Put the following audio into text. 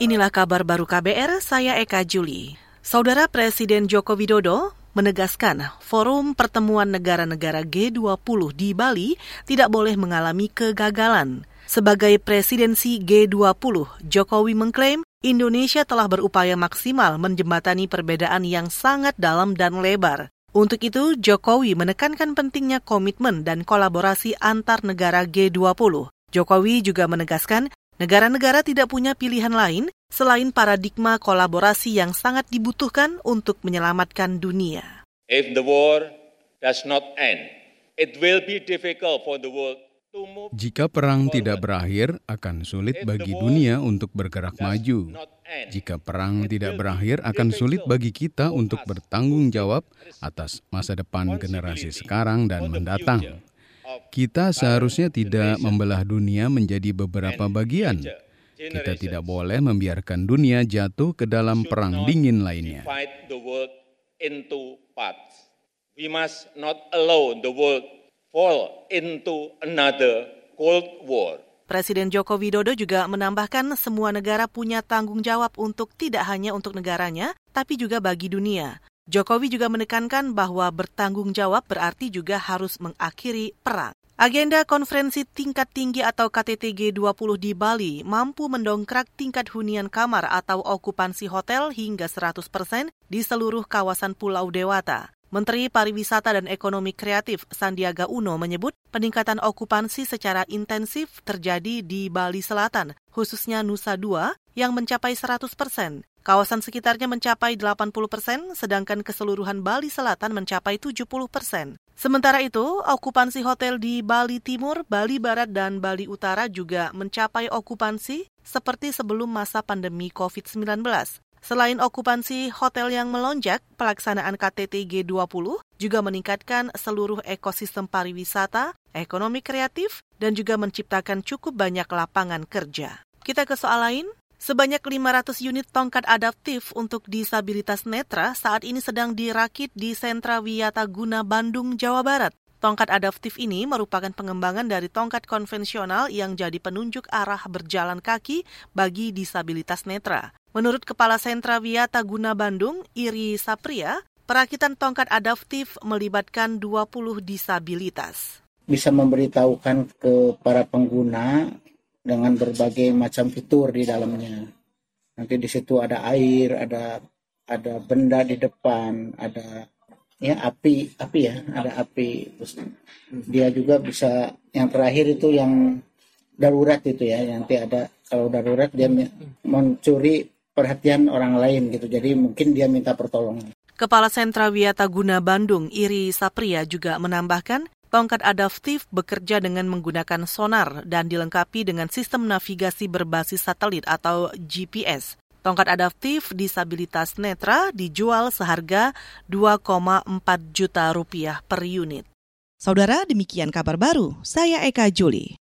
Inilah kabar baru KBR, saya Eka Juli. Saudara Presiden Joko Widodo menegaskan forum pertemuan negara-negara G20 di Bali tidak boleh mengalami kegagalan. Sebagai presidensi G20, Jokowi mengklaim Indonesia telah berupaya maksimal menjembatani perbedaan yang sangat dalam dan lebar. Untuk itu, Jokowi menekankan pentingnya komitmen dan kolaborasi antar negara G20. Jokowi juga menegaskan Negara-negara tidak punya pilihan lain selain paradigma kolaborasi yang sangat dibutuhkan untuk menyelamatkan dunia. If the war does not end, it will be difficult for the world jika perang tidak berakhir, akan sulit bagi dunia untuk bergerak maju. Jika perang tidak berakhir, akan sulit bagi kita untuk bertanggung jawab atas masa depan generasi sekarang dan mendatang. Kita seharusnya tidak membelah dunia menjadi beberapa bagian. Kita tidak boleh membiarkan dunia jatuh ke dalam perang dingin lainnya. We must not allow the world fall into another cold war. Presiden Joko Widodo juga menambahkan semua negara punya tanggung jawab untuk tidak hanya untuk negaranya, tapi juga bagi dunia. Jokowi juga menekankan bahwa bertanggung jawab berarti juga harus mengakhiri perang. Agenda konferensi tingkat tinggi atau KTT G20 di Bali mampu mendongkrak tingkat hunian kamar atau okupansi hotel hingga 100 persen di seluruh kawasan Pulau Dewata. Menteri Pariwisata dan Ekonomi Kreatif Sandiaga Uno menyebut peningkatan okupansi secara intensif terjadi di Bali Selatan, khususnya Nusa Dua, yang mencapai 100 persen. Kawasan sekitarnya mencapai 80 persen, sedangkan keseluruhan Bali Selatan mencapai 70 persen. Sementara itu, okupansi hotel di Bali Timur, Bali Barat, dan Bali Utara juga mencapai okupansi seperti sebelum masa pandemi COVID-19. Selain okupansi hotel yang melonjak, pelaksanaan KTT G20 juga meningkatkan seluruh ekosistem pariwisata, ekonomi kreatif, dan juga menciptakan cukup banyak lapangan kerja. Kita ke soal lain. Sebanyak 500 unit tongkat adaptif untuk disabilitas netra saat ini sedang dirakit di Sentra Wiyata Guna Bandung, Jawa Barat. Tongkat adaptif ini merupakan pengembangan dari tongkat konvensional yang jadi penunjuk arah berjalan kaki bagi disabilitas netra. Menurut Kepala Sentra Wiata Guna Bandung, Iri Sapria, perakitan tongkat adaptif melibatkan 20 disabilitas. Bisa memberitahukan ke para pengguna dengan berbagai macam fitur di dalamnya. Nanti di situ ada air, ada ada benda di depan, ada ya api, api ya, ada api. Terus dia juga bisa yang terakhir itu yang darurat itu ya, nanti ada kalau darurat dia mencuri perhatian orang lain gitu. Jadi mungkin dia minta pertolongan. Kepala Sentra Wiata Guna Bandung, Iri Sapria juga menambahkan, tongkat adaptif bekerja dengan menggunakan sonar dan dilengkapi dengan sistem navigasi berbasis satelit atau GPS. Tongkat adaptif disabilitas netra dijual seharga 2,4 juta rupiah per unit. Saudara, demikian kabar baru. Saya Eka Juli.